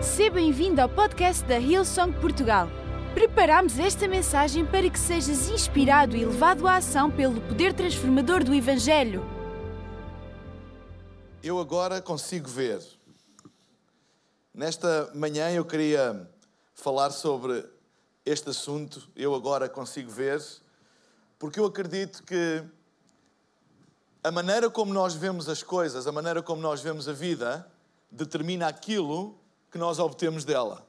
Seja bem-vindo ao podcast da Hillsong Portugal. Preparamos esta mensagem para que sejas inspirado e levado à ação pelo poder transformador do Evangelho. Eu agora consigo ver. Nesta manhã eu queria falar sobre este assunto. Eu agora consigo ver, porque eu acredito que a maneira como nós vemos as coisas, a maneira como nós vemos a vida, determina aquilo que nós obtemos dela.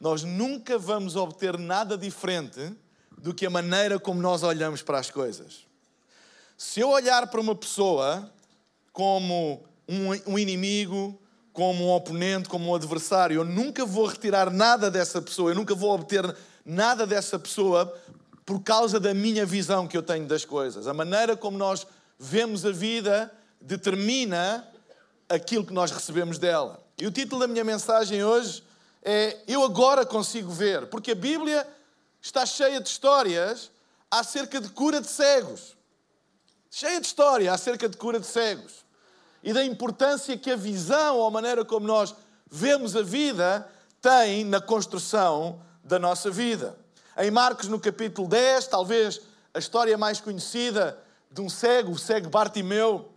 Nós nunca vamos obter nada diferente do que a maneira como nós olhamos para as coisas. Se eu olhar para uma pessoa como um, inimigo, como um oponente, como um adversário, eu nunca vou retirar nada dessa pessoa, eu nunca vou obter nada dessa pessoa por causa da minha visão que eu tenho das coisas. A maneira como nós vemos a vida determina aquilo que nós recebemos dela. E o título da minha mensagem hoje é Eu agora consigo ver, porque a Bíblia está cheia de histórias acerca de cura de cegos. Cheia de história acerca de cura de cegos. E da importância que a visão ou a maneira como nós vemos a vida tem na construção da nossa vida. Em Marcos, no capítulo 10, talvez a história mais conhecida de um cego, o cego Bartimeu,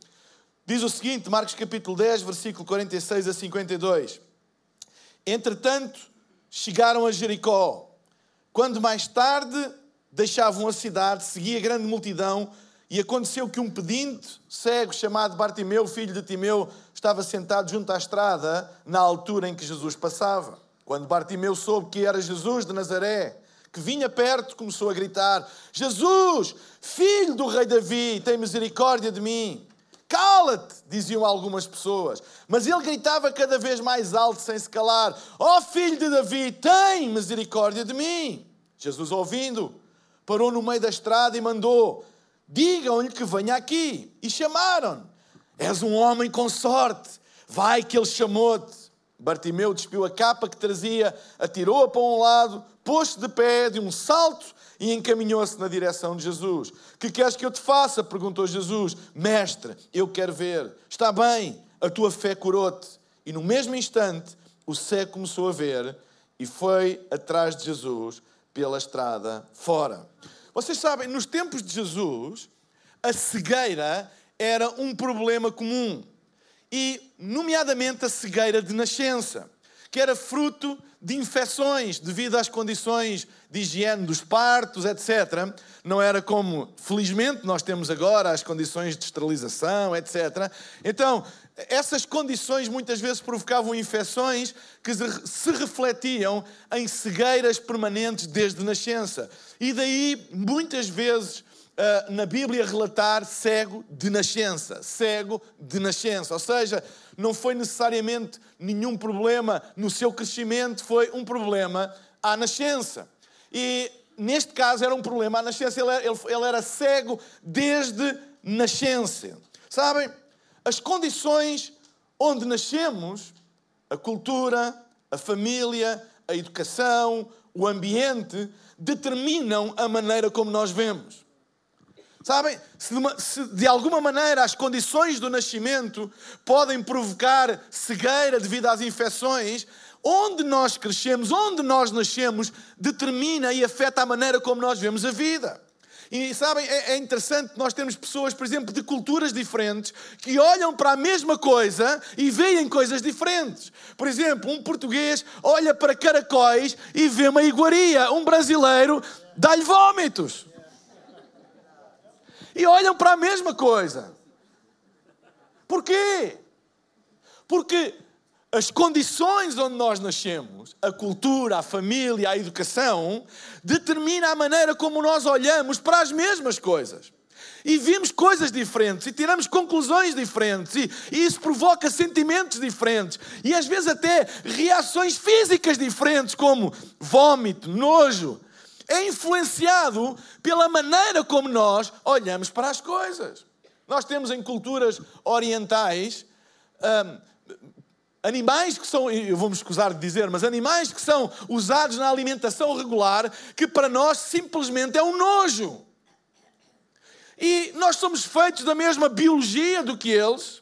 Diz o seguinte, Marcos capítulo 10, versículo 46 a 52. Entretanto, chegaram a Jericó. Quando mais tarde deixavam a cidade, seguia grande multidão, e aconteceu que um pedinte cego chamado Bartimeu, filho de Timeu, estava sentado junto à estrada na altura em que Jesus passava. Quando Bartimeu soube que era Jesus de Nazaré, que vinha perto, começou a gritar: Jesus, filho do rei Davi, tem misericórdia de mim. Cala-te, diziam algumas pessoas. Mas ele gritava cada vez mais alto, sem se calar: Ó oh, filho de Davi, tem misericórdia de mim. Jesus, ouvindo, parou no meio da estrada e mandou: Digam-lhe que venha aqui. E chamaram: És um homem com sorte, vai que ele chamou-te. Bartimeu despiu a capa que trazia, atirou-a para um lado, pôs-se de pé de um salto e encaminhou-se na direção de Jesus. Que queres que eu te faça? perguntou Jesus. Mestre, eu quero ver. Está bem, a tua fé curou-te. E no mesmo instante, o cego começou a ver e foi atrás de Jesus pela estrada fora. Vocês sabem, nos tempos de Jesus, a cegueira era um problema comum. E, nomeadamente, a cegueira de nascença, que era fruto de infecções devido às condições de higiene dos partos, etc. Não era como, felizmente, nós temos agora as condições de esterilização, etc. Então, essas condições muitas vezes provocavam infecções que se refletiam em cegueiras permanentes desde nascença. E daí, muitas vezes, ah, na Bíblia relatar cego de nascença. Cego de nascença. Ou seja, não foi necessariamente nenhum problema no seu crescimento, foi um problema à nascença. E neste caso era um problema à nascença, ele era, ele era cego desde nascença. Sabem, as condições onde nascemos, a cultura, a família, a educação, o ambiente, determinam a maneira como nós vemos. Sabem, se de, uma, se de, alguma maneira as condições do nascimento podem provocar cegueira devido às infecções, onde nós crescemos, onde nós nascemos, determina e afeta a maneira como nós vemos a vida. E sabem, é, é interessante nós termos pessoas, por exemplo, de culturas diferentes, que olham para a mesma coisa e veem coisas diferentes. Por exemplo, um português olha para caracóis e vê uma iguaria. Um brasileiro dá-lhe vômitos e olham para a mesma coisa. Porquê? Porque as condições onde nós nascemos, a cultura, a família, a educação, determina a maneira como nós olhamos para as mesmas coisas. E vimos coisas diferentes e tiramos conclusões diferentes, e, e, isso provoca sentimentos diferentes, e às vezes até reações físicas diferentes, como vômito, nojo, é influenciado pela maneira como nós olhamos para as coisas. Nós temos em culturas orientais hum, animais que são, eu vou-me escusar de dizer, mas animais que são usados na alimentação regular que para nós simplesmente é um nojo. E nós somos feitos da mesma biologia do que eles.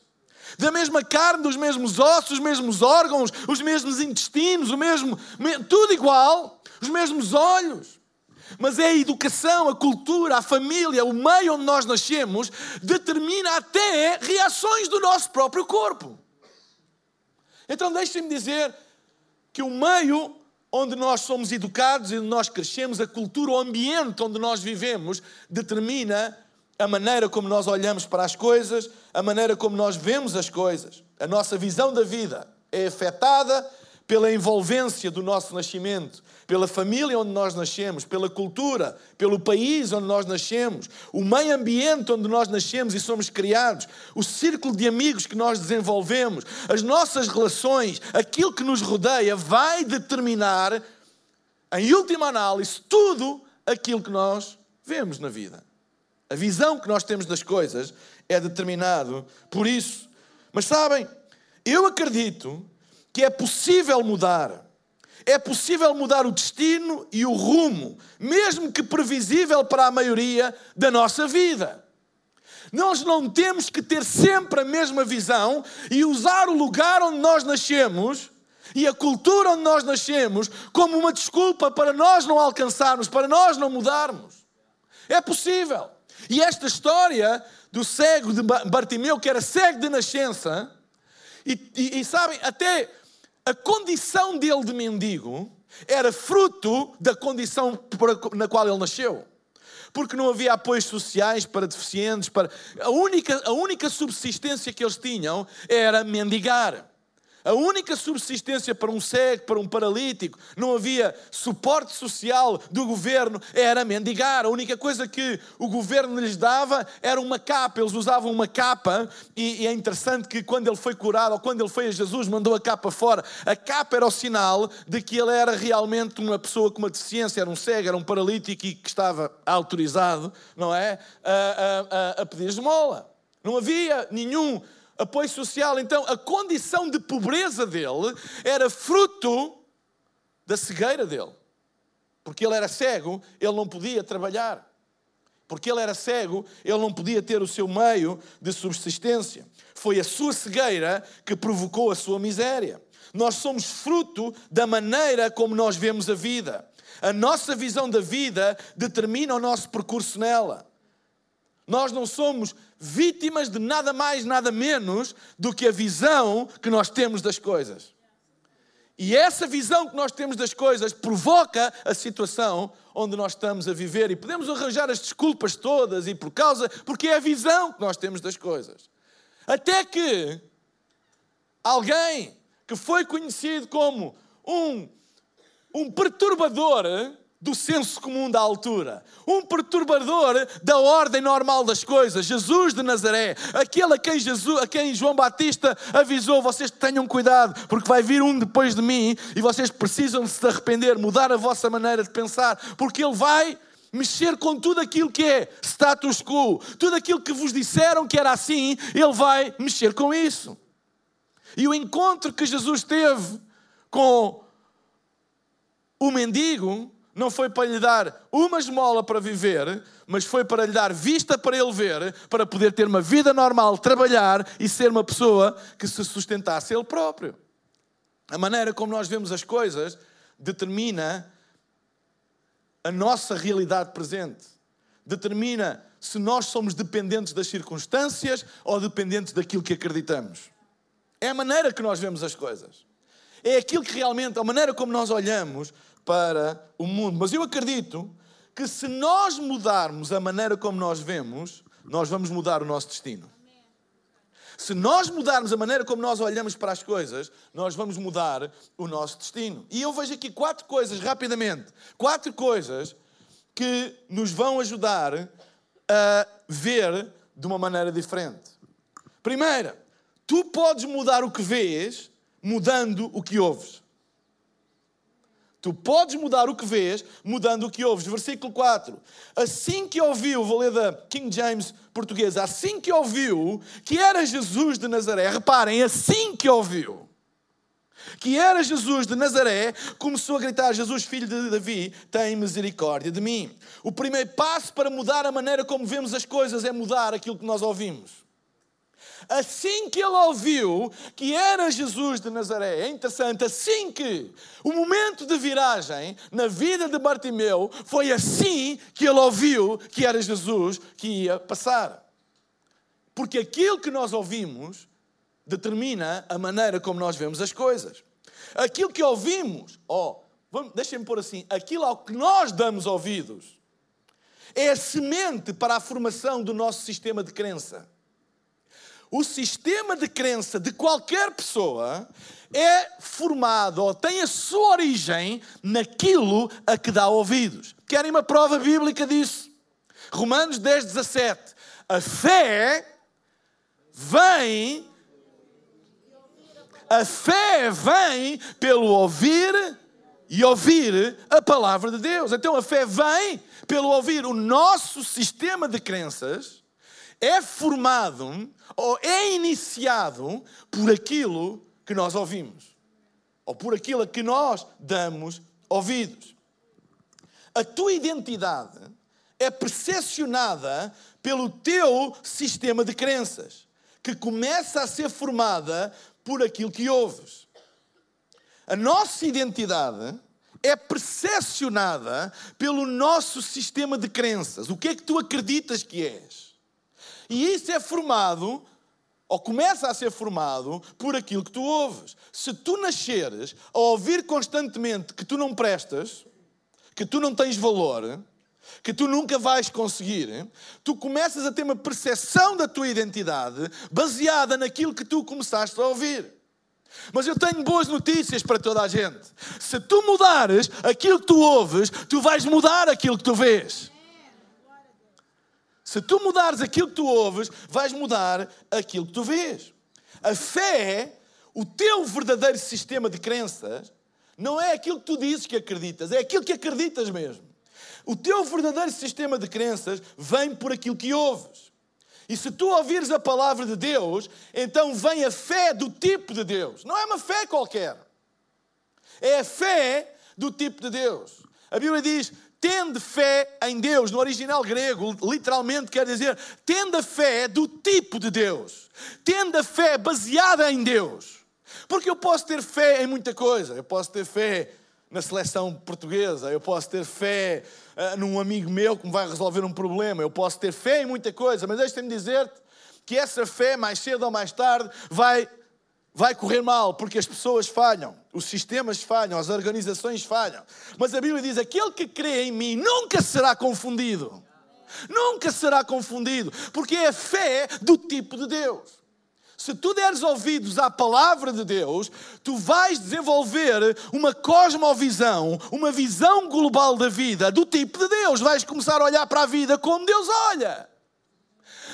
Da mesma carne, dos mesmos ossos, os mesmos órgãos, os mesmos intestinos, o mesmo, tudo igual, os mesmos olhos. Mas é a educação, a cultura, a família, o meio onde nós nascemos, determina até reações do nosso próprio corpo. Então deixem-me dizer que o meio onde nós somos educados e onde nós crescemos, a cultura, o ambiente onde nós vivemos, determina a maneira como nós olhamos para as coisas, a maneira como nós vemos as coisas. A nossa visão da vida é afetada pela envolvência do nosso nascimento, pela família onde nós nascemos, pela cultura, pelo país onde nós nascemos, o meio ambiente onde nós nascemos e somos criados, o círculo de amigos que nós desenvolvemos, as nossas relações, aquilo que nos rodeia, vai determinar, em última análise, tudo aquilo que nós vemos na vida. A visão que nós temos das coisas é determinado por isso. Mas sabem, eu acredito que é possível mudar. É possível mudar o destino e o rumo, mesmo que previsível para a maioria da nossa vida. Nós não temos que ter sempre a mesma visão e usar o lugar onde nós nascemos e a cultura onde nós nascemos como uma desculpa para nós não alcançarmos, para nós não mudarmos. É possível. E esta história do cego de Bartimeu, que era cego de nascença, e, e, e sabem, até a condição dele de mendigo era fruto da condição na qual ele nasceu. Porque não havia apoios sociais para deficientes, para... A, única, a única subsistência que eles tinham era mendigar. A única subsistência para um cego, para um paralítico, não havia suporte social do governo, era mendigar. A única coisa que o governo lhes dava era uma capa. Eles usavam uma capa, e, e é interessante que quando ele foi curado, ou quando ele foi a Jesus, mandou a capa fora. A capa era o sinal de que ele era realmente uma pessoa com uma deficiência, era um cego, era um paralítico e que estava autorizado, não é? A, a, a, a pedir esmola. Não havia nenhum apoio social. Então, a condição de pobreza dele era fruto da cegueira dele. Porque ele era cego, ele não podia trabalhar. Porque ele era cego, ele não podia ter o seu meio de subsistência. Foi a sua cegueira que provocou a sua miséria. Nós somos fruto da maneira como nós vemos a vida. A nossa visão da vida determina o nosso percurso nela. Nós não somos vítimas de nada mais, nada menos do que a visão que nós temos das coisas. E essa visão que nós temos das coisas provoca a situação onde nós estamos a viver e podemos arranjar as desculpas todas e por causa, porque é a visão que nós temos das coisas. Até que alguém que foi conhecido como um, um perturbador do senso comum da altura, um perturbador da ordem normal das coisas, Jesus de Nazaré, aquele a quem, Jesus, a quem João Batista avisou: vocês tenham cuidado, porque vai vir um depois de mim e vocês precisam de se arrepender, mudar a vossa maneira de pensar, porque ele vai mexer com tudo aquilo que é status quo, tudo aquilo que vos disseram que era assim, ele vai mexer com isso. E o encontro que Jesus teve com o mendigo não foi para lhe dar uma esmola para viver, mas foi para lhe dar vista para ele ver, para poder ter uma vida normal, trabalhar e ser uma pessoa que se sustentasse ele próprio. A maneira como nós vemos as coisas determina a nossa realidade presente. Determina se nós somos dependentes das circunstâncias ou dependentes daquilo que acreditamos. É a maneira que nós vemos as coisas. É aquilo que realmente, a maneira como nós olhamos para o mundo. Mas eu acredito que se nós mudarmos a maneira como nós vemos, nós vamos mudar o nosso destino. Se nós mudarmos a maneira como nós olhamos para as coisas, nós vamos mudar o nosso destino. E eu vejo aqui quatro coisas, rapidamente. Quatro coisas que nos vão ajudar a ver de uma maneira diferente. Primeira, tu podes mudar o que vês mudando o que ouves. Tu podes mudar o que vês, mudando o que ouves. Versículo 4. Assim que ouviu, vou ler da King James portuguesa, assim que ouviu que era Jesus de Nazaré, reparem, assim que ouviu que era Jesus de Nazaré, começou a gritar: Jesus, filho de Davi, tem misericórdia de mim. O primeiro passo para mudar a maneira como vemos as coisas é mudar aquilo que nós ouvimos. Assim que ele ouviu que era Jesus de Nazaré, é interessante, assim que o momento de viragem na vida de Bartimeu foi assim que ele ouviu que era Jesus que ia passar. Porque aquilo que nós ouvimos determina a maneira como nós vemos as coisas. Aquilo que ouvimos, ó, oh, deixem-me pôr assim, aquilo ao que nós damos ouvidos é a semente para a formação do nosso sistema de crença o sistema de crença de qualquer pessoa é formado ou tem a sua origem naquilo a que dá ouvidos. Querem uma prova bíblica disso? Romanos 10, 17. A fé vem. A fé vem pelo ouvir e ouvir a palavra de Deus. Então a fé vem pelo ouvir. O nosso sistema de crenças é formado ou é iniciado por aquilo que nós ouvimos, ou por aquilo a que nós damos ouvidos. A tua identidade é percepcionada pelo teu sistema de crenças, que começa a ser formada por aquilo que ouves. A nossa identidade é percepcionada pelo nosso sistema de crenças. O que é que tu acreditas que és? E isso é formado, ou começa a ser formado, por aquilo que tu ouves. Se tu nasceres a ouvir constantemente que tu não prestas, que tu não tens valor, que tu nunca vais conseguir, tu começas a ter uma percepção da tua identidade baseada naquilo que tu começaste a ouvir. Mas eu tenho boas notícias para toda a gente. Se tu mudares aquilo que tu ouves, tu vais mudar aquilo que tu vês. Se tu mudares aquilo que tu ouves, vais mudar aquilo que tu vês. A fé, o teu verdadeiro sistema de crenças, não é aquilo que tu dizes que acreditas, é aquilo que acreditas mesmo. O teu verdadeiro sistema de crenças vem por aquilo que ouves. E se tu ouvires a palavra de Deus, então vem a fé do tipo de Deus. Não é uma fé qualquer. É a fé do tipo de Deus. A Bíblia diz: tende fé em Deus. No original grego, literalmente quer dizer tende a fé do tipo de Deus. Tende a fé baseada em Deus. Porque eu posso ter fé em muita coisa. Eu posso ter fé na seleção portuguesa, eu posso ter fé uh, num amigo meu que me vai resolver um problema, eu posso ter fé em muita coisa, mas deixa-me dizer-te que essa fé, mais cedo ou mais tarde, vai vai correr mal, porque as pessoas falham, os sistemas falham, as organizações falham. Mas a Bíblia diz: aquele que crê em mim nunca será confundido. Nunca será confundido, porque é a fé do tipo de Deus. Se tu deres ouvidos à palavra de Deus, tu vais desenvolver uma cosmovisão, uma visão global da vida do tipo de Deus. Vais começar a olhar para a vida como Deus olha.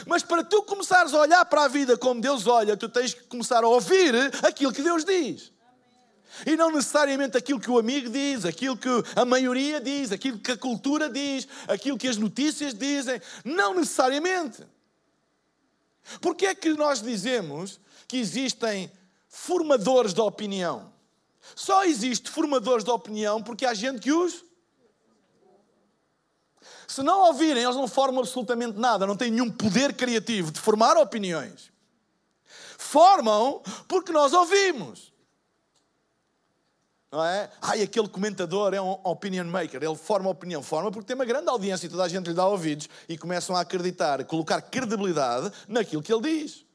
Mas para tu começares a olhar para a vida como Deus olha, tu tens que começar a ouvir aquilo que Deus diz. E não necessariamente aquilo que o amigo diz, aquilo que a maioria diz, aquilo que a cultura diz, aquilo que as notícias dizem. Não necessariamente. Porque é que nós dizemos que existem formadores de opinião? Só existe formadores de opinião porque há gente que os se não ouvirem, eles não formam absolutamente nada, não têm nenhum poder criativo de formar opiniões. Formam porque nós ouvimos. Não é? Ai, aquele comentador é um opinion maker, ele forma opinião. Forma porque tem uma grande audiência e toda a gente lhe dá ouvidos e começam a acreditar, colocar credibilidade naquilo que ele diz.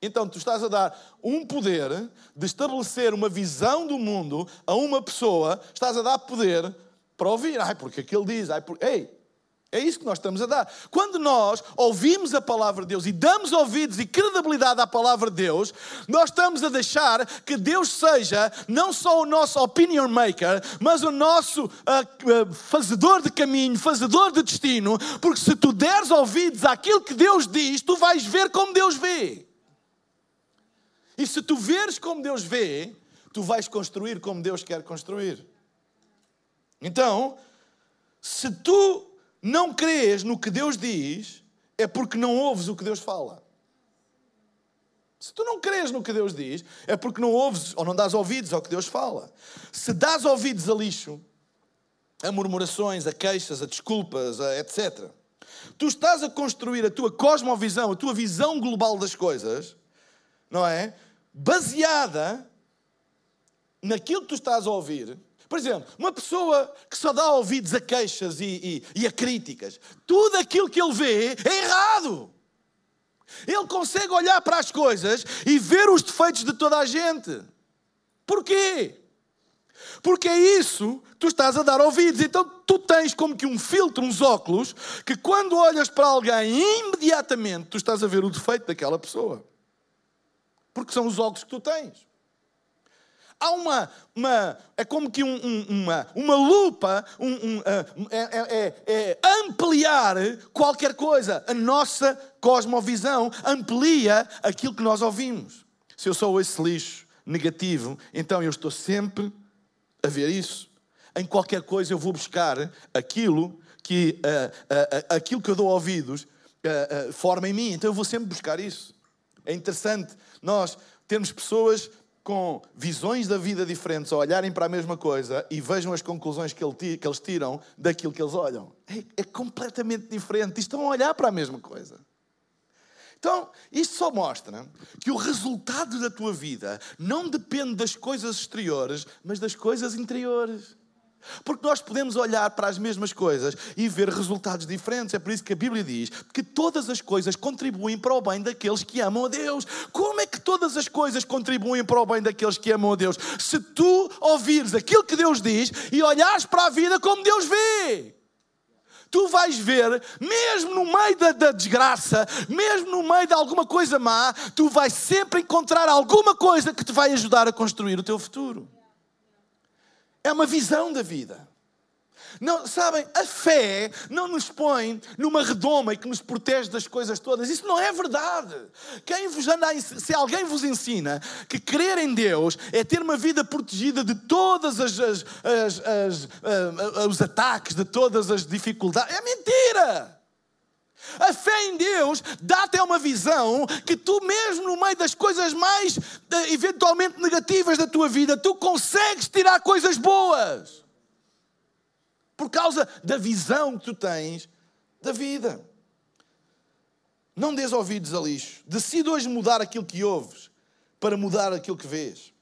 Então, tu estás a dar um poder de estabelecer uma visão do mundo a uma pessoa, estás a dar poder para ouvir. Ai, porque aquele diz, ai, porque... ei, é isso que nós estamos a dar. Quando nós ouvimos a palavra de Deus e damos ouvidos e credibilidade à palavra de Deus, nós estamos a deixar que Deus seja não só o nosso opinion maker, mas o nosso uh, uh, fazedor de caminho, fazedor de destino, porque se tu deres ouvidos àquilo que Deus diz, tu vais ver como Deus vê. E se tu veres como Deus vê, tu vais construir como Deus quer construir. Então, se tu não crês no que Deus diz, é porque não ouves o que Deus fala. Se tu não crês no que Deus diz, é porque não ouves ou não dás ouvidos ao que Deus fala. Se dás ouvidos a lixo, a murmurações, a queixas, a desculpas, a etc., Tu estás a construir a tua cosmovisão, a tua visão global das coisas, não é? Baseada naquilo que tu estás a ouvir. Por exemplo, uma pessoa que só dá ouvidos a queixas e, e, e a críticas, tudo aquilo que ele vê é errado. Ele consegue olhar para as coisas e ver os defeitos de toda a gente. Porquê? Porque é isso que tu estás a dar ouvidos. Então tu tens como que um filtro, uns óculos, que quando olhas para alguém, imediatamente tu estás a ver o defeito daquela pessoa. Porque são os óculos que tu tens. Há uma, uma é como que um, um, uma, uma lupa, um, uh, é, é, é, ampliar qualquer coisa. A nossa cosmovisão amplia aquilo que nós ouvimos. Se eu sou esse lixo negativo, então eu estou sempre a ver isso. Em qualquer coisa eu vou buscar aquilo que, uh, uh, aquilo que eu dou ouvidos forma em mim. Então eu vou sempre buscar isso. É interessante nós termos pessoas com visões da vida diferentes a olharem para a mesma coisa e vejam as conclusões que, eles tiram daquilo que eles olham. É, é completamente diferente. Estão a olhar para a mesma coisa. Então, isto só mostra que o resultado da tua vida não depende das coisas exteriores, mas das coisas interiores. Porque nós podemos olhar para as mesmas coisas e ver resultados diferentes. É por isso que a Bíblia diz que todas as coisas contribuem para o bem daqueles que amam a Deus. Como é que todas as coisas contribuem para o bem daqueles que amam a Deus? Se tu ouvires aquilo que Deus diz e olhares para a vida como Deus vê. Tu vais ver, mesmo no meio da, da desgraça, mesmo no meio de alguma coisa má, tu vais sempre encontrar alguma coisa que te vai ajudar a construir o teu futuro. É uma visão da vida. Não, sabem, a fé não nos põe numa redoma e que nos protege das coisas todas. Isso não é verdade. Quem vos anda se alguém vos ensina que crer em Deus é ter uma vida protegida de todos as, as, as, os ataques, de todas as dificuldades, é mentira. A fé em Deus dá-te uma visão que tu mesmo no meio das coisas mais eh, eventualmente negativas da tua vida, tu consegues tirar coisas boas. Por causa da visão que tu tens da vida. Não dês ouvidos a lixo. Decide hoje mudar aquilo que ouves para mudar aquilo que vês.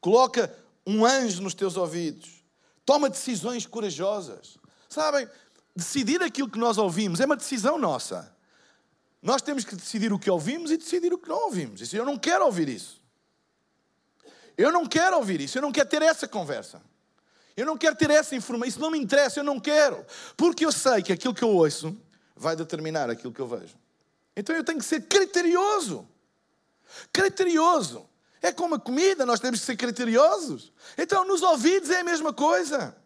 Coloca um anjo nos teus ouvidos. Toma decisões corajosas. Sabem, decidir aquilo que nós ouvimos é uma decisão nossa. Nós temos que decidir o que ouvimos e decidir o que não ouvimos. Isso, eu não quero ouvir isso. Eu não quero ouvir isso. Eu não quero ter essa conversa. Eu não quero ter essa informação. Isso não me interessa. Eu não quero. Porque eu sei que aquilo que eu ouço vai determinar aquilo que eu vejo. Então eu tenho que ser criterioso. Criterioso. É como a comida, nós temos que ser criteriosos. Então, nos ouvidos é a mesma coisa.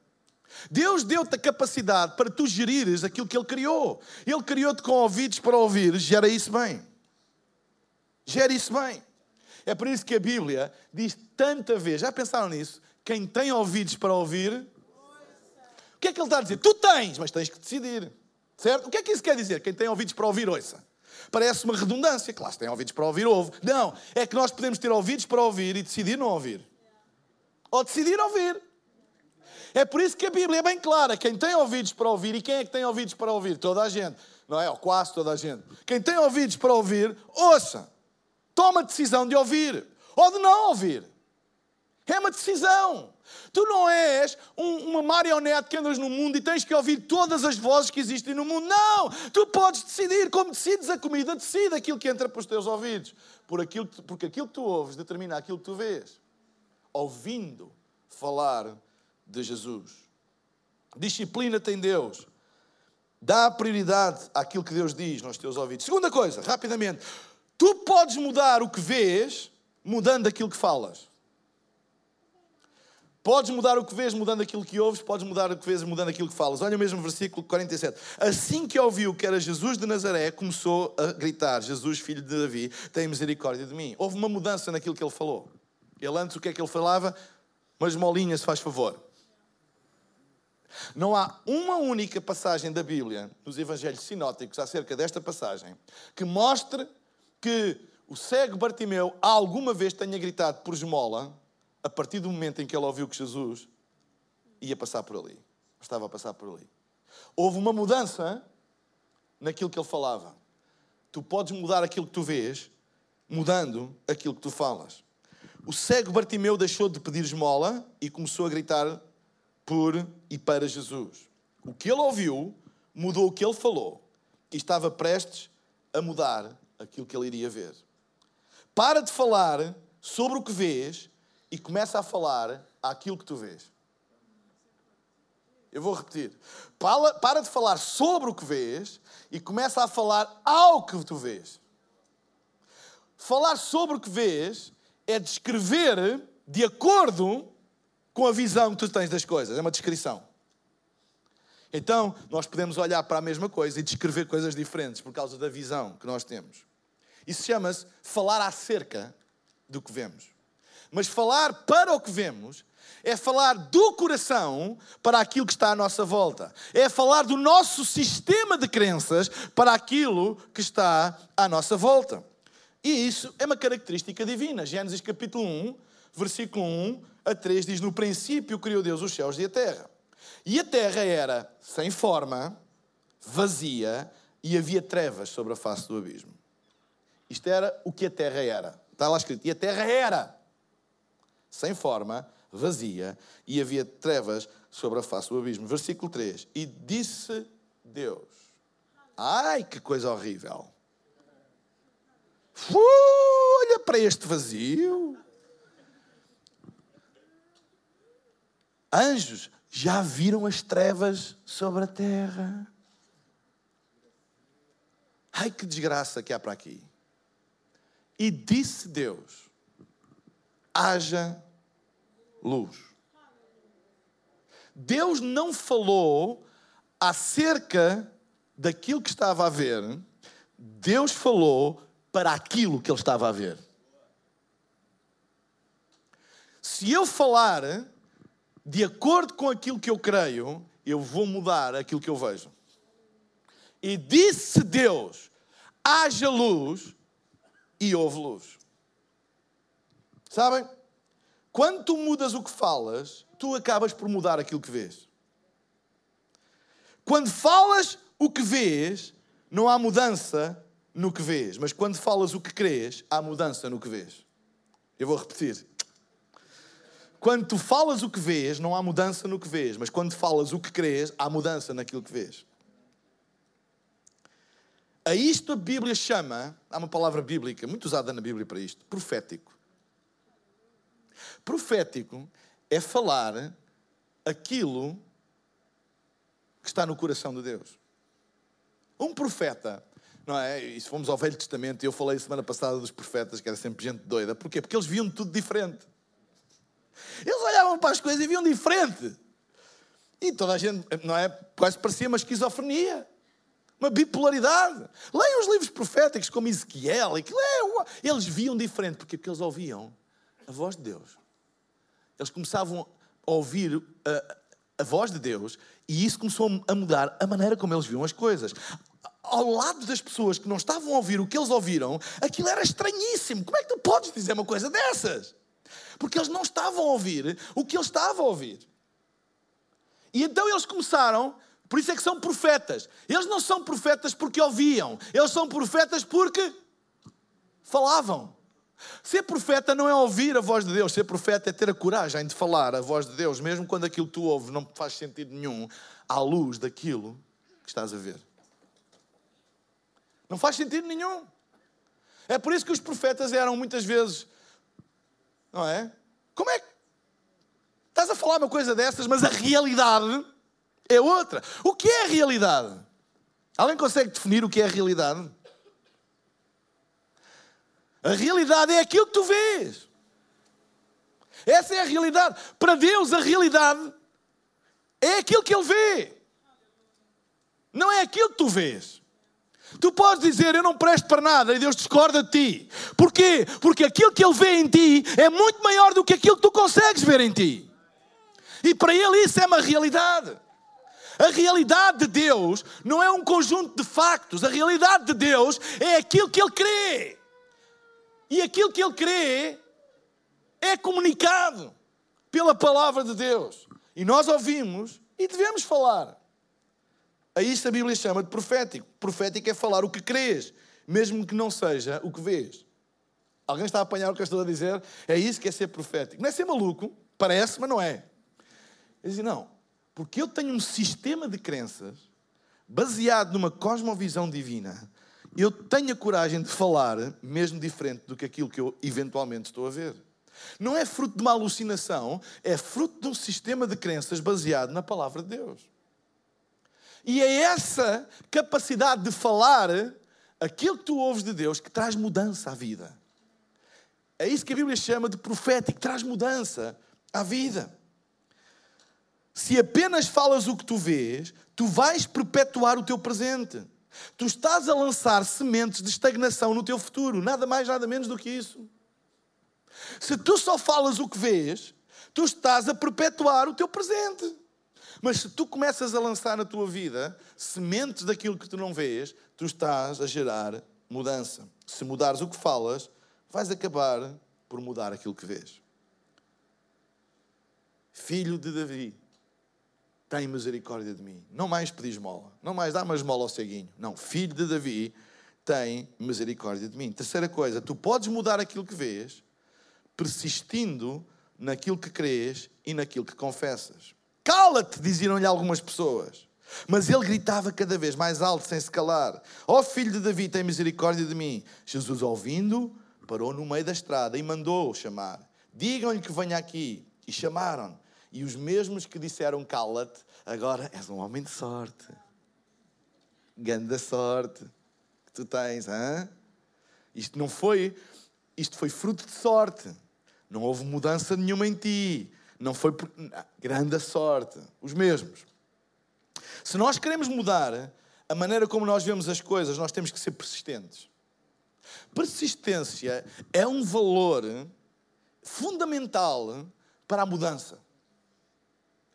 Deus deu-te a capacidade para tu gerires aquilo que Ele criou. Ele criou-te com ouvidos para ouvir, gera isso bem. Gera isso bem. É por isso que a Bíblia diz tanta vez, já pensaram nisso? Quem tem ouvidos para ouvir, o que é que ele está a dizer? Tu tens, mas tens que decidir. Certo? O que é que isso quer dizer? Quem tem ouvidos para ouvir, ouça. Parece uma redundância. Claro, se tem ouvidos para ouvir, ouve. Não, é que nós podemos ter ouvidos para ouvir e decidir não ouvir. Ou decidir ouvir. É por isso que a Bíblia é bem clara. Quem tem ouvidos para ouvir, e quem é que tem ouvidos para ouvir? Toda a gente. Não é? Ou quase toda a gente. Quem tem ouvidos para ouvir, ouça. Toma a decisão de ouvir. Ou de não ouvir. É uma decisão. Tu não és um, uma marionete que andas no mundo e tens que ouvir todas as vozes que existem no mundo. Não! Tu podes decidir. Como decides a comida, decide aquilo que entra para os teus ouvidos. Por aquilo, porque aquilo que tu ouves determina aquilo que tu vês. Ouvindo falar de Jesus. Disciplina tem Deus. Dá prioridade àquilo que Deus diz nos teus ouvidos. Segunda coisa, rapidamente. Tu podes mudar o que vês mudando aquilo que falas. Podes mudar o que vês mudando aquilo que ouves, podes mudar o que vês mudando aquilo que falas. Olha o mesmo versículo 47. Assim que ouviu que era Jesus de Nazaré, começou a gritar: Jesus, filho de Davi, tem misericórdia de mim. Houve uma mudança naquilo que ele falou. Ele antes o que é que ele falava? Mas molinha, se faz favor. Não há uma única passagem da Bíblia, nos Evangelhos sinóticos, acerca desta passagem, que mostre que o cego Bartimeu alguma vez tenha gritado por esmola a partir do momento em que ele ouviu que Jesus ia passar por ali. Estava a passar por ali. Houve uma mudança naquilo que ele falava. Tu podes mudar aquilo que tu vês, mudando aquilo que tu falas. O cego Bartimeu deixou de pedir esmola e começou a gritar por e para Jesus. O que ele ouviu mudou o que ele falou e estava prestes a mudar aquilo que ele iria ver. Para de falar sobre o que vês e começa a falar aquilo que tu vês. Eu vou repetir. Para, de falar sobre o que vês e começa a falar ao que tu vês. Falar sobre o que vês é descrever de acordo com a visão que tu tens das coisas. É uma descrição. Então, nós podemos olhar para a mesma coisa e descrever coisas diferentes por causa da visão que nós temos. Isso chama-se falar acerca do que vemos. Mas falar para o que vemos é falar do coração para aquilo que está à nossa volta. É falar do nosso sistema de crenças para aquilo que está à nossa volta. E isso é uma característica divina. Gênesis capítulo 1, versículo 1 a 3 diz: No princípio criou Deus os céus e a terra. E a terra era sem forma, vazia e havia trevas sobre a face do abismo. Isto era o que a terra era. Está lá escrito. E a terra era sem forma, vazia, e havia trevas sobre a face do abismo. Versículo 3. E disse Deus: Ai, que coisa horrível! olha para este vazio. Anjos, já viram as trevas sobre a terra? Ai, que desgraça que há para aqui. E disse Deus: haja luz. Deus não falou acerca daquilo que estava a ver, Deus falou para aquilo que ele estava a ver. Se eu falar de acordo com aquilo que eu creio, eu vou mudar aquilo que eu vejo. E disse Deus: haja luz, e houve luz. Sabem? Quando tu mudas o que falas, tu acabas por mudar aquilo que vês. Quando falas o que vês, não há mudança no que vês, mas quando falas o que crês, há mudança no que vês. Eu vou repetir. Quando tu falas o que vês, não há mudança no que vês, mas quando falas o que crês, há mudança naquilo que vês. A isto a Bíblia chama, há uma palavra bíblica muito usada na Bíblia para isto, profético. Profético é falar aquilo que está no coração de Deus. Um profeta, não é? E se fomos ao Velho Testamento, eu falei semana passada dos profetas, que era sempre gente doida. Porquê? Porque eles viam tudo diferente. Eles olhavam para as coisas e viam diferente. E toda a gente, não é? Quase parecia uma esquizofrenia uma bipolaridade. Leiam os livros proféticos como Ezequiel, e eles viam diferente, porque, porque eles ouviam a voz de Deus. Eles começavam a ouvir a, a voz de Deus e isso começou a mudar a maneira como eles viam as coisas. Ao lado das pessoas que não estavam a ouvir o que eles ouviram, aquilo era estranhíssimo. Como é que tu podes dizer uma coisa dessas? Porque eles não estavam a ouvir o que eles estavam a ouvir. E então eles começaram por isso é que são profetas. Eles não são profetas porque ouviam, eles são profetas porque falavam. Ser profeta não é ouvir a voz de Deus, ser profeta é ter a coragem de falar a voz de Deus, mesmo quando aquilo que tu ouves não faz sentido nenhum, à luz daquilo que estás a ver. Não faz sentido nenhum. É por isso que os profetas eram muitas vezes, não é? Como é que estás a falar uma coisa dessas, mas a realidade é outra. O que é a realidade? Alguém consegue definir o que é a realidade? A realidade é aquilo que tu vês. Essa é a realidade. Para Deus, a realidade é aquilo que Ele vê. Não é aquilo que tu vês. Tu podes dizer, eu não presto para nada, e Deus discorda de ti. Porquê? Porque aquilo que Ele vê em ti é muito maior do que aquilo que tu consegues ver em ti. E para Ele isso é uma realidade. A realidade de Deus não é um conjunto de factos. A realidade de Deus é aquilo que Ele crê. E aquilo que Ele crê é comunicado pela palavra de Deus. E nós ouvimos e devemos falar A isto a Bíblia chama de profético. Profético é falar o que crês, mesmo que não seja o que vês. Alguém está a apanhar o que eu estou a dizer? É isso que é ser profético. Não é ser maluco, parece, mas não é. Eu dizia, não, porque eu tenho um sistema de crenças baseado numa cosmovisão divina. Eu tenho a coragem de falar, mesmo diferente do que aquilo que eu eventualmente estou a ver. Não é fruto de uma alucinação, é fruto de um sistema de crenças baseado na palavra de Deus. E é essa capacidade de falar aquilo que tu ouves de Deus que traz mudança à vida. É isso que a Bíblia chama de profético, traz mudança à vida. Se apenas falas o que tu vês, tu vais perpetuar o teu presente. Tu estás a lançar sementes de estagnação no teu futuro, nada mais, nada menos do que isso. Se tu só falas o que vês, tu estás a perpetuar o teu presente. Mas se tu começas a lançar na tua vida sementes daquilo que tu não vês, tu estás a gerar mudança. Se mudares o que falas, vais acabar por mudar aquilo que vês. Filho de Davi, tem misericórdia de mim. Não mais pedir esmola. Não mais dá uma esmola ao ceguinho. Não, filho de Davi, tem misericórdia de mim. Terceira coisa, tu podes mudar aquilo que vês, persistindo naquilo que crês e naquilo que confessas. Cala-te, diziam-lhe algumas pessoas. Mas ele gritava cada vez mais alto, sem se calar: Ó oh, filho de Davi, tem misericórdia de mim. Jesus, ouvindo, parou no meio da estrada e mandou chamar: Digam-lhe que venha aqui. E chamaram. E os mesmos que disseram cala-te, agora és um homem de sorte. Ganda sorte que tu tens, hã? Isto não foi, isto foi fruto de sorte. Não houve mudança nenhuma em ti. Não foi por... grande sorte. Os mesmos. Se nós queremos mudar a maneira como nós vemos as coisas, nós temos que ser persistentes. Persistência é um valor fundamental para a mudança.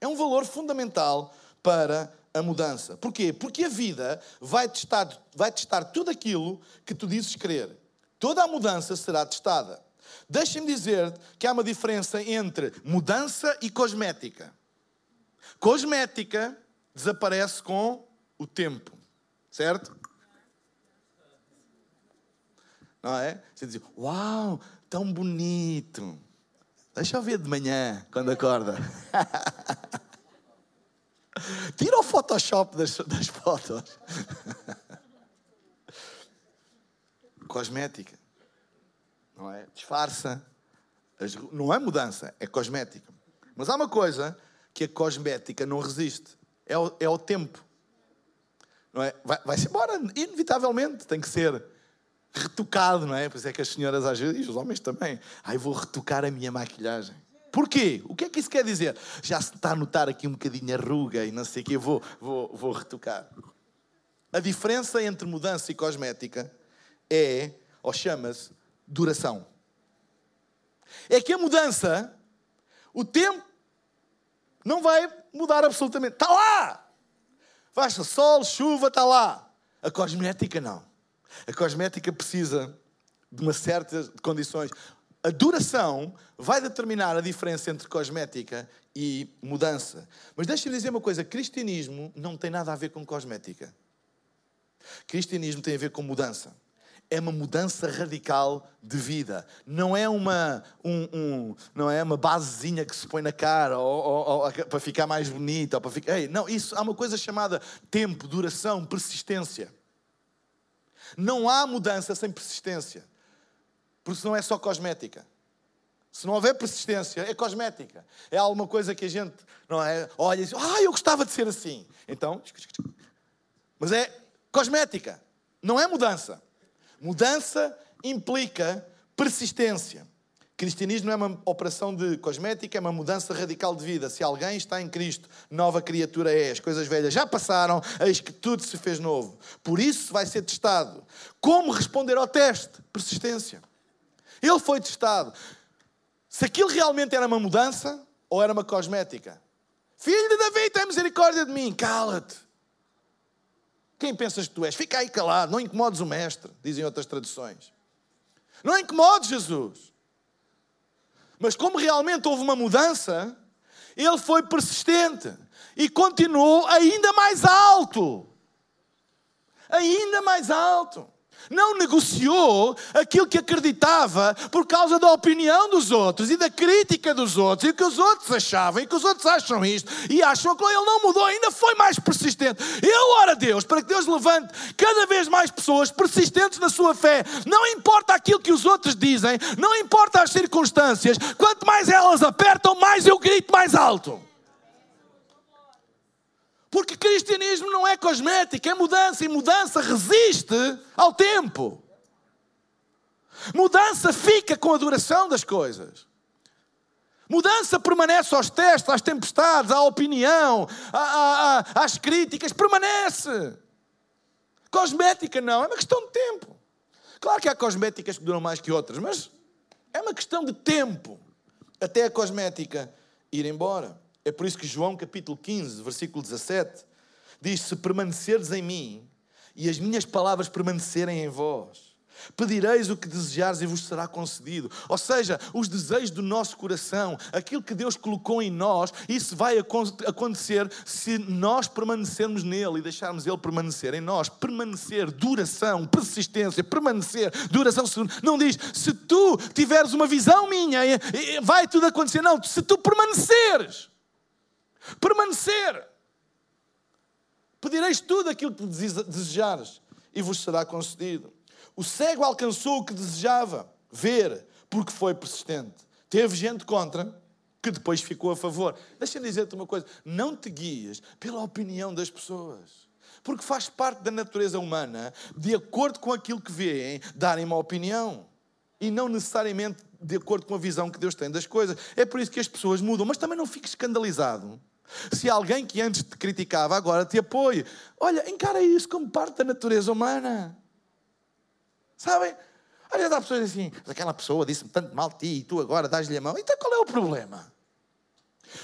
É um valor fundamental para a mudança. Porquê? Porque a vida vai testar, vai testar tudo aquilo que tu dizes querer. Toda a mudança será testada. Deixa-me dizer que há uma diferença entre mudança e cosmética. Cosmética desaparece com o tempo, certo? Não é? Você diz, uau, tão bonito. Deixa eu ver de manhã, quando acorda. Tira o Photoshop das, das fotos. Cosmética. Não é? Disfarça. Não é mudança, é cosmética. Mas há uma coisa que a cosmética não resiste. É o, é o tempo. Não é? Vai-se vai embora, inevitavelmente. Tem que ser retocado, não é? Pois é que as senhoras às vezes, e os homens também, ai, vou retocar a minha maquilhagem. Porquê? O que é que isso quer dizer? Já se está a notar aqui um bocadinho a ruga e não sei o quê, vou, vou, vou retocar. A diferença entre mudança e cosmética é, ou chama-se, duração. É que a mudança, o tempo, não vai mudar absolutamente. Está lá! Baixa sol, chuva, está lá. A cosmética não. A cosmética precisa de uma certa condições. A duração vai determinar a diferença entre cosmética e mudança. Mas deixa-me dizer uma coisa: cristianismo não tem nada a ver com cosmética. Cristianismo tem a ver com mudança. É uma mudança radical de vida. Não é uma, um, um, não é uma basezinha que se põe na cara ou, ou, ou, para ficar mais bonita. Ou para ficar... Não, isso há uma coisa chamada tempo, duração, persistência. Não há mudança sem persistência. Porque senão é só cosmética. Se não houver persistência, é cosmética. É alguma coisa que a gente não é, olha e diz, ah, eu gostava de ser assim. Então, mas é cosmética, não é mudança. Mudança implica persistência. Cristianismo não é uma operação de cosmética, é uma mudança radical de vida. Se alguém está em Cristo, nova criatura é. As coisas velhas já passaram, eis que tudo se fez novo. Por isso vai ser testado. Como responder ao teste? Persistência. Ele foi testado. Se aquilo realmente era uma mudança ou era uma cosmética. Filho de Davi, tem misericórdia de mim. Cala-te. Quem pensas que tu és? Fica aí calado, não incomodes o mestre, dizem outras traduções. Não incomodes Jesus. Mas como realmente houve uma mudança, ele foi persistente. e continuou ainda mais alto. Ainda mais alto. Não negociou aquilo que acreditava por causa da opinião dos outros e da crítica dos outros e o que os outros achavam e que os outros acham isto e acham que ele não mudou, ainda foi mais persistente. Eu oro a Deus para que Deus levante cada vez mais pessoas persistentes na sua fé. Não importa aquilo que os outros dizem, não importa as circunstâncias, quanto mais elas apertam, mais eu grito mais alto. Porque cristianismo não é cosmético, é mudança, e mudança resiste ao tempo. Mudança fica com a duração das coisas. Mudança permanece aos testes, às tempestades, à opinião, à, à, às críticas, permanece. Cosmética não, é uma questão de tempo. Claro que há cosméticas que duram mais que outras, mas é uma questão de tempo até a cosmética ir embora. É por isso que João capítulo 15, versículo 17, diz: Se permaneceres em mim e as minhas palavras permanecerem em vós, Pedireis o que desejares e vos será concedido. Ou seja, os desejos do nosso coração, aquilo que Deus colocou em nós, isso vai acontecer se nós permanecermos nele e deixarmos ele permanecer em nós. Permanecer, duração, persistência, permanecer, duração. Não diz, se tu tiveres uma visão minha, vai tudo acontecer. Não, se tu permaneceres. Permanecer. Pedireis tudo aquilo que desejares e vos será concedido. O cego alcançou o que desejava, ver, porque foi persistente. Teve gente contra, que depois ficou a favor. Deixa-me dizer-te uma coisa: não te guias pela opinião das pessoas. Porque faz parte da natureza humana, de acordo com aquilo que veem, darem uma opinião. E não necessariamente de acordo com a visão que Deus tem das coisas. É por isso que as pessoas mudam. Mas também não fiques escandalizado se alguém que antes te criticava agora te apoia. Olha, encara isso como parte da natureza humana. Sabem? Vezes há pessoas assim, aquela pessoa disse-me tanto mal de ti e tu agora dás-lhe a mão. Então qual é o problema?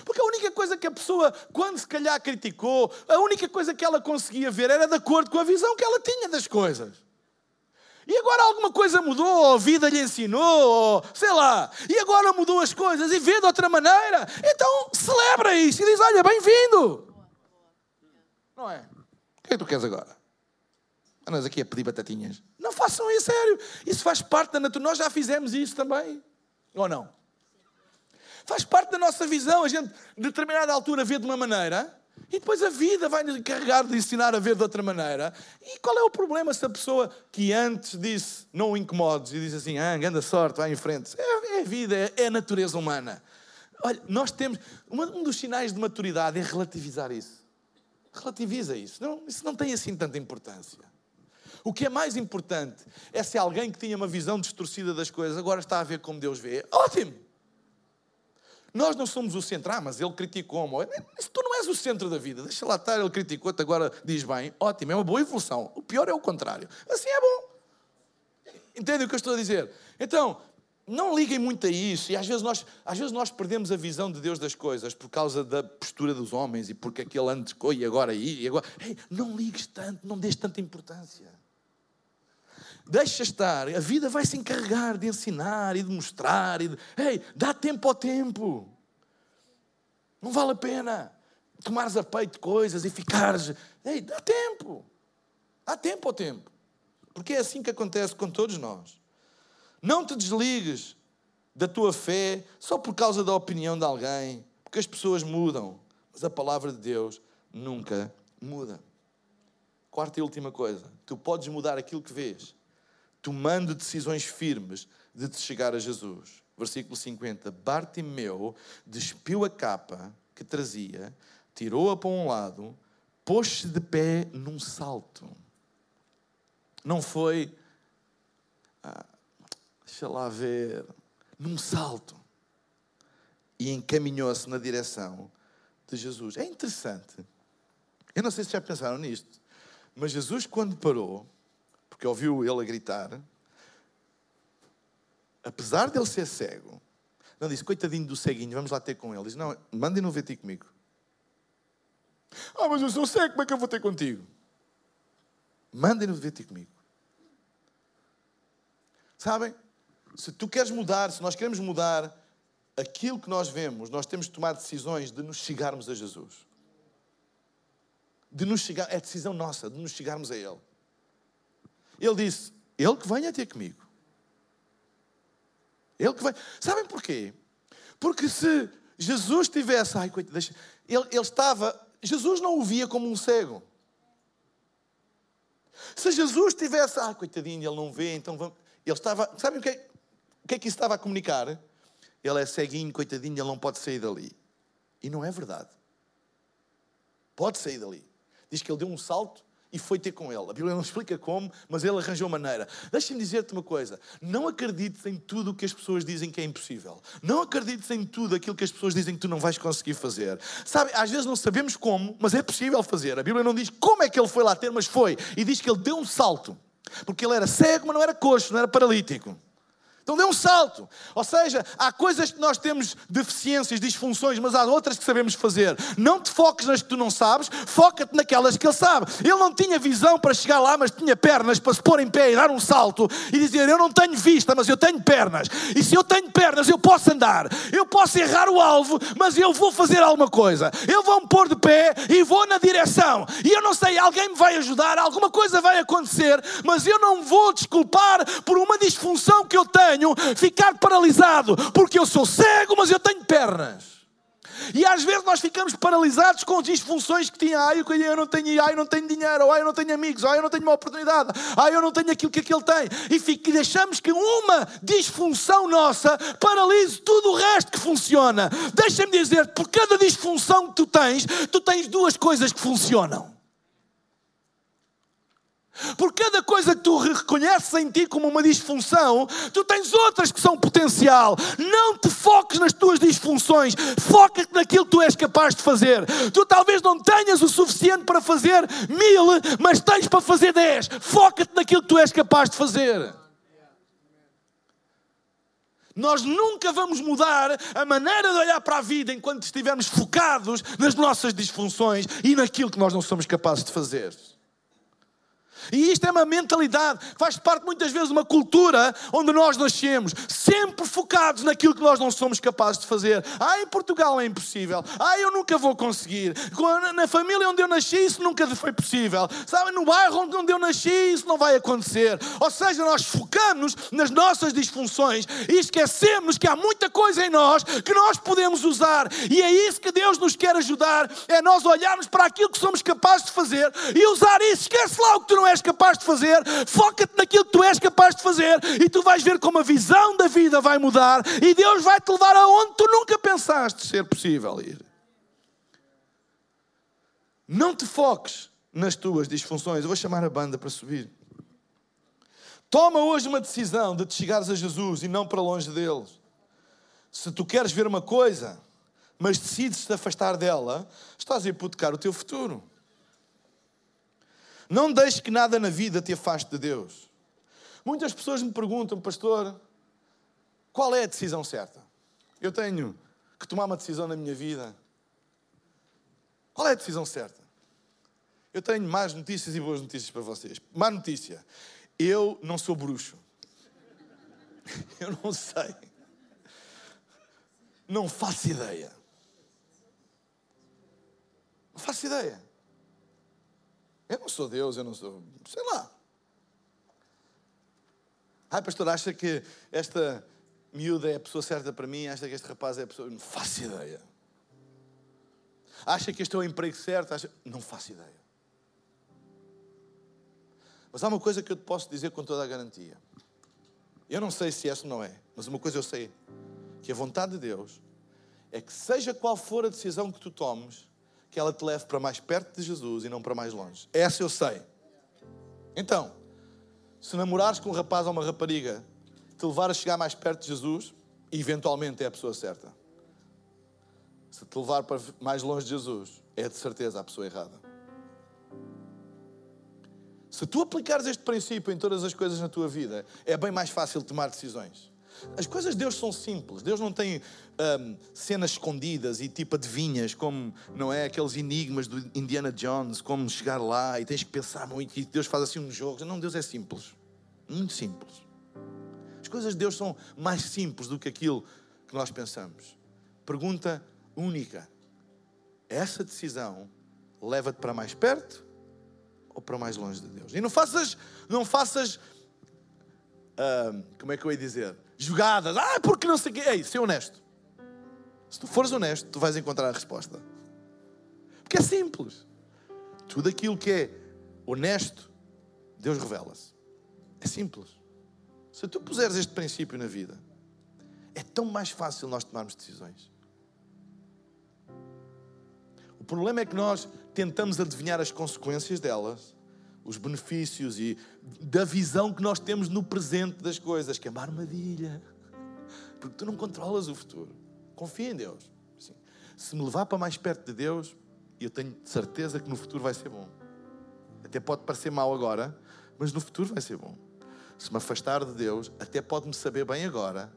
Porque a única coisa que a pessoa, quando se calhar criticou, a única coisa que ela conseguia ver era de acordo com a visão que ela tinha das coisas. E agora alguma coisa mudou, a vida lhe ensinou, sei lá, e agora mudou as coisas e vê de outra maneira. Então celebra isso e diz: Olha, bem-vindo. Não é? O que é que tu queres agora? Andas aqui a pedir batatinhas. Não façam isso, sério. Isso faz parte da natureza. Nós já fizemos isso também. Ou não? Faz parte da nossa visão. A gente, de determinada altura, vê de uma maneira e depois a vida vai nos encarregar de ensinar a ver de outra maneira. E qual é o problema se a pessoa que antes disse não o incomodes e diz assim, ah, anda sorte, vai em frente. É, é a vida, é, é, a natureza humana. Olha, nós temos. Um dos sinais de maturidade é relativizar isso. Relativiza isso. Não, isso não tem assim tanta importância. O que é mais importante é se alguém que tinha uma visão distorcida das coisas agora está a ver como Deus vê. Ótimo! Nós não somos o centro. Ah, mas ele criticou-me. Se tu não és o centro da vida, deixa lá estar, ele criticou-te, agora diz bem. Ótimo, é uma boa evolução. O pior é o contrário. Assim é bom. Entendem o que eu estou a dizer? Então, não liguem muito a isso. E às vezes, nós, às vezes nós perdemos a visão de Deus das coisas por causa da postura dos homens e porque aquele antes e agora aí. E agora... Ei, não ligues tanto, não dês tanta importância. Deixa estar, a vida vai se encarregar de ensinar e de mostrar. E de... Ei, dá tempo ao tempo. Não vale a pena tomares a peito coisas e ficares. Ei, dá tempo. Dá tempo ao tempo. Porque é assim que acontece com todos nós. Não te desligues da tua fé só por causa da opinião de alguém, porque as pessoas mudam, mas a palavra de Deus nunca muda. Quarta e última coisa: tu podes mudar aquilo que vês, tomando decisões firmes de te chegar a Jesus. Versículo 50. Bartimeu despiu a capa que trazia, tirou-a para um lado, pôs-se de pé num salto. Não foi. Ah, deixa lá ver. Num salto. E encaminhou-se na direção de Jesus. É interessante. Eu não sei se já pensaram nisto. Mas Jesus, quando parou, porque ouviu ele a gritar, apesar de ele ser cego, não disse, coitadinho do ceguinho, vamos lá ter com ele. Diz, não, mandem-no ver ti comigo. Ah, mas eu sou cego, como é que eu vou ter contigo? Mandem-no ver ti comigo. Sabem? Se tu queres mudar, se nós queremos mudar aquilo que nós vemos, nós temos de tomar decisões de nos chegarmos a Jesus. de nos chegar, é decisão nossa de nos chegarmos a Ele. Ele disse: Ele que venha ter comigo. Ele que vem. Sabem porquê? Porque se Jesus tivesse. Ai, coitado, deixa. Ele, ele estava. Jesus não o via como um cego. Se Jesus tivesse. Ai, coitadinho, ele não vê, então vamos. Ele estava. Sabem o que, é, o que é que isso estava a comunicar? Ele é ceguinho, coitadinho, ele não pode sair dali. E não é verdade. Pode sair dali. Diz que ele deu um salto e foi ter com ele. A Bíblia não explica como, mas ele arranjou maneira. Deixa-me dizer-te uma coisa: não acredites em tudo o que as pessoas dizem que é impossível. Não acredites em tudo aquilo que as pessoas dizem que tu não vais conseguir fazer. Sabe, às vezes não sabemos como, mas é possível fazer. A Bíblia não diz como é que ele foi lá ter, mas foi. E diz que ele deu um salto. Porque ele era cego, mas não era coxo, não era paralítico. Então dê um salto. Ou seja, há coisas que nós temos deficiências, disfunções, mas há outras que sabemos fazer. Não te foques nas que tu não sabes, foca-te naquelas que ele sabe. Ele não tinha visão para chegar lá, mas tinha pernas para se pôr em pé e dar um salto e dizer: Eu não tenho vista, mas eu tenho pernas. E se eu tenho pernas, eu posso andar. Eu posso errar o alvo, mas eu vou fazer alguma coisa. Eu vou me pôr de pé e vou na direção. E eu não sei, alguém me vai ajudar, alguma coisa vai acontecer, mas eu não vou desculpar por uma disfunção que eu tenho ficar paralisado, porque eu sou cego, mas eu tenho pernas. E às vezes nós ficamos paralisados com disfunções que tinha. Ai, eu não tenho, ai, não tenho dinheiro, ai, eu não tenho amigos, ai, eu não tenho uma oportunidade, ai, eu não tenho aquilo que aquele tem. E deixamos que uma disfunção nossa paralise tudo o resto que funciona. Deixa-me dizer, por cada disfunção que tu tens, tu tens duas coisas que funcionam. Por cada coisa que tu reconheces em ti como uma disfunção, tu tens outras que são potencial. Não te foques nas tuas disfunções, foca-te naquilo que tu és capaz de fazer. Tu talvez não tenhas o suficiente para fazer mil, mas tens para fazer dez. Foca-te naquilo que tu és capaz de fazer. Nós nunca vamos mudar a maneira de olhar para a vida enquanto estivermos focados nas nossas disfunções e naquilo que nós não somos capazes de fazer. E isto é uma mentalidade, faz parte muitas vezes de uma cultura onde nós nascemos, sempre focados naquilo que nós não somos capazes de fazer. Ah, em Portugal é impossível. Ah, eu nunca vou conseguir. Na família onde eu nasci, isso nunca foi possível. Sabem, no bairro onde eu nasci, isso não vai acontecer. Ou seja, nós focamos nas nossas disfunções e esquecemos que há muita coisa em nós que nós podemos usar. E é isso que Deus nos quer ajudar: é nós olharmos para aquilo que somos capazes de fazer e usar isso. Esquece lá o que tu não és capaz de fazer, foca-te naquilo que tu és capaz de fazer e tu vais ver como a visão da vida vai mudar e Deus vai te levar aonde tu nunca pensaste ser possível ir. Não te foques nas tuas disfunções. Eu vou chamar a banda para subir. Toma hoje uma decisão de te chegares a Jesus e não para longe deles. Se tu queres ver uma coisa, mas decides te afastar dela, estás a hipotecar o teu futuro. Não deixe que nada na vida te afaste de Deus. Muitas pessoas me perguntam, pastor, qual é a decisão certa? Eu tenho que tomar uma decisão na minha vida. Qual é a decisão certa? Eu tenho más notícias e boas notícias para vocês. Má notícia: eu não sou bruxo. Eu não sei. Não faço ideia. Não faço ideia. Eu não sou Deus, eu não sou. Sei lá. Ai, pastor, acha que esta miúda é a pessoa certa para mim? Acha que este rapaz é a pessoa. Não faço ideia. Acha que este é o emprego certo? Acha... Não faço ideia. Mas há uma coisa que eu te posso dizer com toda a garantia. Eu não sei se essa não é, mas uma coisa eu sei: que a vontade de Deus é que, seja qual for a decisão que tu tomes, que ela te leve para mais perto de Jesus e não para mais longe. Essa eu sei. Então, se namorares com um rapaz ou uma rapariga, te levar a chegar mais perto de Jesus, eventualmente é a pessoa certa. Se te levar para mais longe de Jesus, é de certeza a pessoa errada. Se tu aplicares este princípio em todas as coisas na tua vida, é bem mais fácil tomar decisões. As coisas de Deus são simples. Deus não tem um, cenas escondidas e tipo adivinhas, como não é aqueles enigmas do Indiana Jones, como chegar lá e tens que pensar muito e Deus faz assim um jogo. Não, Deus é simples. Muito simples. As coisas de Deus são mais simples do que aquilo que nós pensamos. Pergunta única. Essa decisão leva-te para mais perto ou para mais longe de Deus. E não faças, não faças, como é que eu ia dizer? Jogadas. Ah, porque não sei o quê. Ei, ser honesto. Se tu fores honesto, tu vais encontrar a resposta. Porque é simples. Tudo aquilo que é honesto, Deus revela-se. É simples. Se tu puseres este princípio na vida, é tão mais fácil nós tomarmos decisões. O problema é que nós tentamos adivinhar as consequências delas, os benefícios e da visão que nós temos no presente das coisas, que é uma armadilha. Porque tu não controlas o futuro. Confia em Deus. Se me levar para mais perto de Deus, eu tenho certeza que no futuro vai ser bom. Até pode parecer mal agora, mas no futuro vai ser bom. Se me afastar de Deus, até pode-me saber bem agora,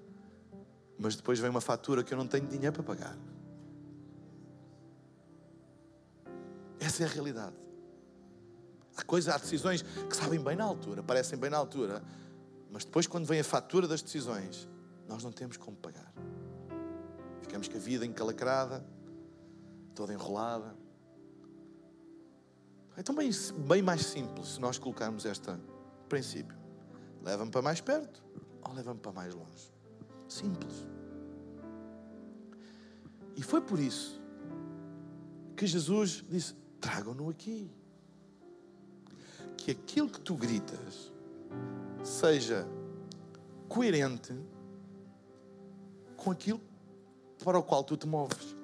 mas depois vem uma fatura que eu não tenho dinheiro para pagar. Essa é a realidade. Há coisas, há decisões que sabem bem na altura, parecem bem na altura, mas depois, quando vem a fatura das decisões, nós não temos como pagar. Ficamos com a vida encalacrada, toda enrolada. É tão bem, bem mais simples se nós colocarmos este princípio. Leva-me para mais perto ou leva-me para mais longe. Simples. E foi por isso que Jesus disse: tragam-no aqui. Que aquilo que tu gritas seja coerente com aquilo para o qual tu te moves.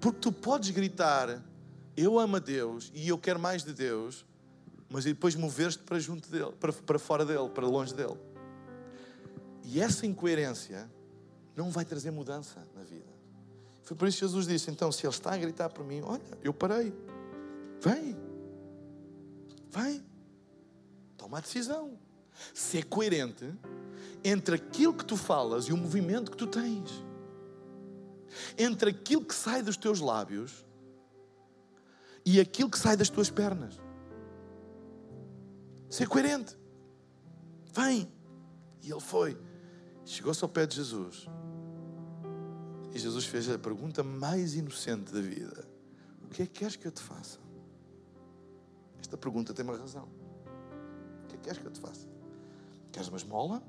Porque tu podes gritar: Eu amo a Deus e eu quero mais de Deus, mas depois mover-te para junto dele, para, para fora dele, para longe dele. E essa incoerência não vai trazer mudança na vida. Foi por isso que Jesus disse: então, se ele está a gritar por mim, olha, eu parei. Vem. Vem. Toma a decisão. Ser coerente entre aquilo que tu falas e o movimento que tu tens. Entre aquilo que sai dos teus lábios e aquilo que sai das tuas pernas. Ser coerente. Vem. E ele foi. Chegou-se ao pé de Jesus. E Jesus fez a pergunta mais inocente da vida: O que é que queres que eu te faça? Esta pergunta tem uma razão. O que é que queres que eu te faça? Queres uma esmola?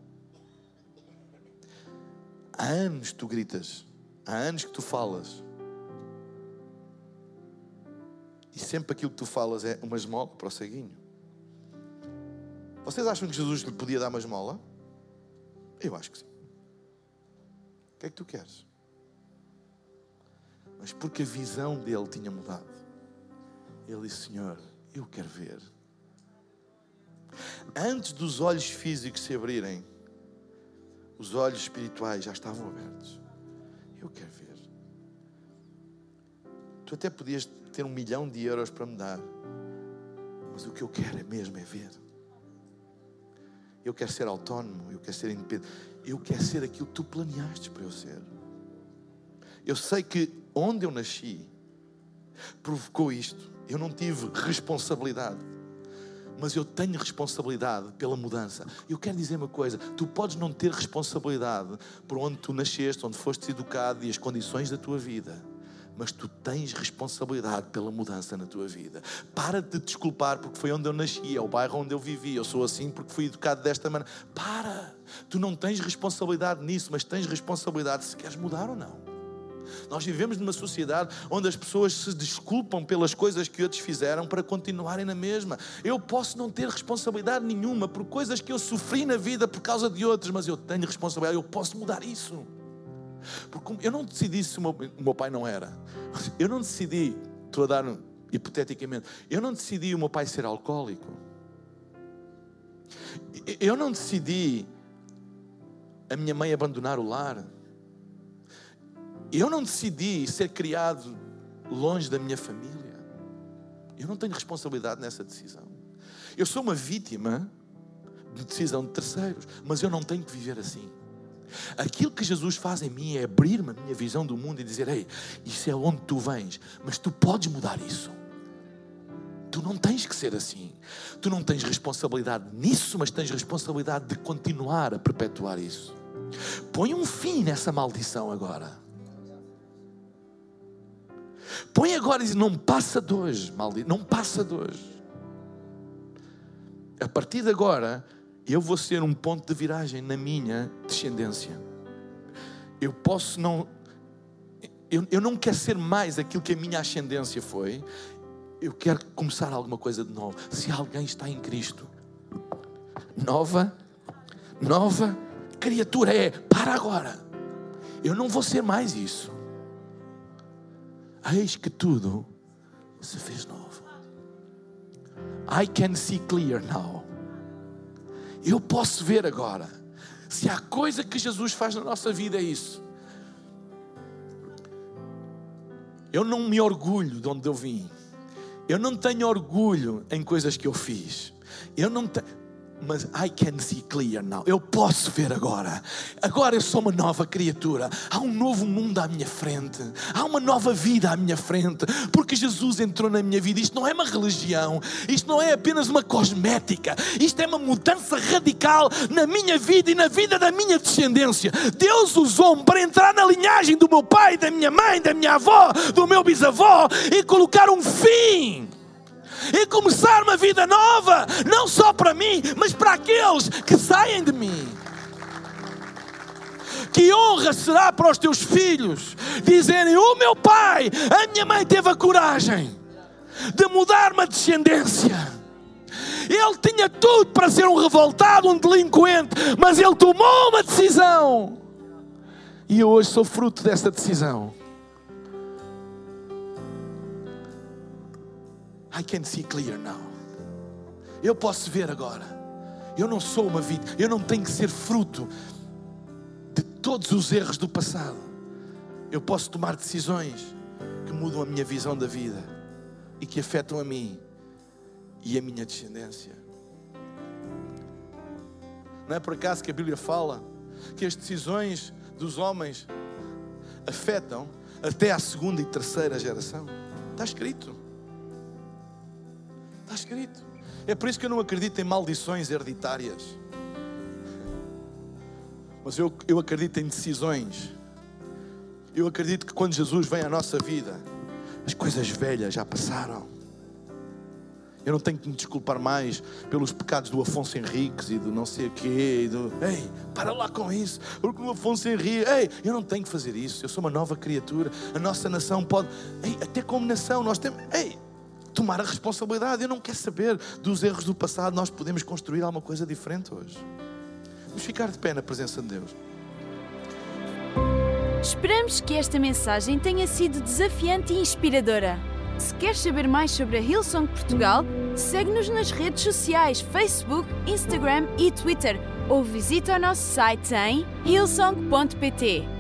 Há anos tu gritas, há anos que tu falas. E sempre aquilo que tu falas é uma esmola para o ceguinho. Vocês acham que Jesus lhe podia dar uma esmola? Eu acho que sim. O que é que tu queres? mas porque a visão dele tinha mudado. Ele disse: Senhor, eu quero ver. Antes dos olhos físicos se abrirem, os olhos espirituais já estavam abertos. Eu quero ver. Tu até podias ter um milhão de euros para me dar, mas o que eu quero é mesmo é ver. Eu quero ser autónomo, eu quero ser independente, eu quero ser aquilo que tu planeaste para eu ser. Eu sei que onde eu nasci provocou isto. Eu não tive responsabilidade. Mas eu tenho responsabilidade pela mudança. Eu quero dizer uma coisa: tu podes não ter responsabilidade por onde tu nasceste, onde foste educado e as condições da tua vida mas tu tens responsabilidade pela mudança na tua vida. Para de te desculpar porque foi onde eu nasci, é o bairro onde eu vivi, eu sou assim porque fui educado desta maneira. Para! Tu não tens responsabilidade nisso, mas tens responsabilidade se queres mudar ou não. Nós vivemos numa sociedade onde as pessoas se desculpam pelas coisas que outros fizeram para continuarem na mesma. Eu posso não ter responsabilidade nenhuma por coisas que eu sofri na vida por causa de outros, mas eu tenho responsabilidade, eu posso mudar isso. Porque eu não decidi se o meu, o meu pai não era. Eu não decidi, estou a dar um, hipoteticamente, eu não decidi o meu pai ser alcoólico. Eu não decidi a minha mãe abandonar o lar. Eu não decidi ser criado longe da minha família. Eu não tenho responsabilidade nessa decisão. Eu sou uma vítima de decisão de terceiros, mas eu não tenho que viver assim. Aquilo que Jesus faz em mim é abrir-me a minha visão do mundo e dizer: Ei, isso é onde tu vens, mas tu podes mudar isso. Tu não tens que ser assim. Tu não tens responsabilidade nisso, mas tens responsabilidade de continuar a perpetuar isso. Põe um fim nessa maldição agora. Põe agora e diz: não passa de hoje, maldito, não passa de hoje. A partir de agora, eu vou ser um ponto de viragem na minha descendência. Eu posso não. Eu, eu não quero ser mais aquilo que a minha ascendência foi. Eu quero começar alguma coisa de novo. Se alguém está em Cristo, nova, nova criatura é. Para agora. Eu não vou ser mais isso. Eis que tudo se fez novo. I can see clear now. Eu posso ver agora. Se há coisa que Jesus faz na nossa vida é isso. Eu não me orgulho de onde eu vim. Eu não tenho orgulho em coisas que eu fiz. Eu não tenho mas I can see clear now. Eu posso ver agora. Agora eu sou uma nova criatura. Há um novo mundo à minha frente. Há uma nova vida à minha frente. Porque Jesus entrou na minha vida. Isto não é uma religião. Isto não é apenas uma cosmética. Isto é uma mudança radical na minha vida e na vida da minha descendência. Deus usou-me para entrar na linhagem do meu pai, da minha mãe, da minha avó, do meu bisavó e colocar um fim e começar uma vida nova, não só para mim, mas para aqueles que saem de mim. Que honra será para os teus filhos dizerem: O meu pai, a minha mãe teve a coragem de mudar uma descendência. Ele tinha tudo para ser um revoltado, um delinquente, mas ele tomou uma decisão. E eu hoje sou fruto dessa decisão. I can see clear now. Eu posso ver agora. Eu não sou uma vítima, eu não tenho que ser fruto de todos os erros do passado. Eu posso tomar decisões que mudam a minha visão da vida e que afetam a mim e a minha descendência. Não é por acaso que a Bíblia fala que as decisões dos homens afetam até a segunda e terceira geração? Está escrito. Está escrito. É por isso que eu não acredito em maldições hereditárias. Mas eu, eu acredito em decisões. Eu acredito que quando Jesus vem à nossa vida, as coisas velhas já passaram. Eu não tenho que me desculpar mais pelos pecados do Afonso Henriques e do não sei o quê. E do, ei, para lá com isso. Porque o Afonso Henrique, ei, eu não tenho que fazer isso. Eu sou uma nova criatura. A nossa nação pode, ei, até como nação, nós temos, ei, tomar a responsabilidade. Eu não quero saber dos erros do passado, nós podemos construir alguma coisa diferente hoje. Vamos ficar de pé na presença de Deus. Esperamos que esta mensagem tenha sido desafiante e inspiradora. Se queres saber mais sobre a Hillsong Portugal, segue-nos nas redes sociais Facebook, Instagram e Twitter ou visita o nosso site em hillsong.pt.